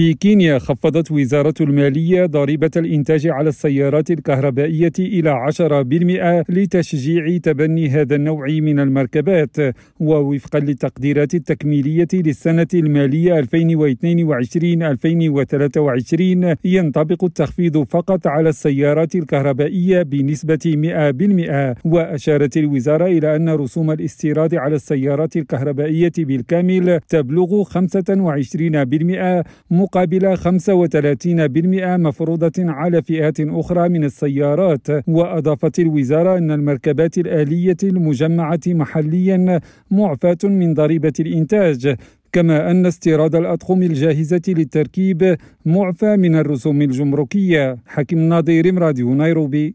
في كينيا خفضت وزارة المالية ضريبة الإنتاج على السيارات الكهربائية إلى 10% لتشجيع تبني هذا النوع من المركبات. ووفقا للتقديرات التكميلية للسنة المالية 2022-2023 ينطبق التخفيض فقط على السيارات الكهربائية بنسبة 100% وأشارت الوزارة إلى أن رسوم الاستيراد على السيارات الكهربائية بالكامل تبلغ 25% مقابل 35% مفروضة على فئات أخرى من السيارات. وأضافت الوزارة أن المركبات الآلية المجمعة محليا معفاة من ضريبة الإنتاج كما أن استيراد الأطقم الجاهزة للتركيب معفى من الرسوم الجمركية. حكيم ناظر راديو نيروبي.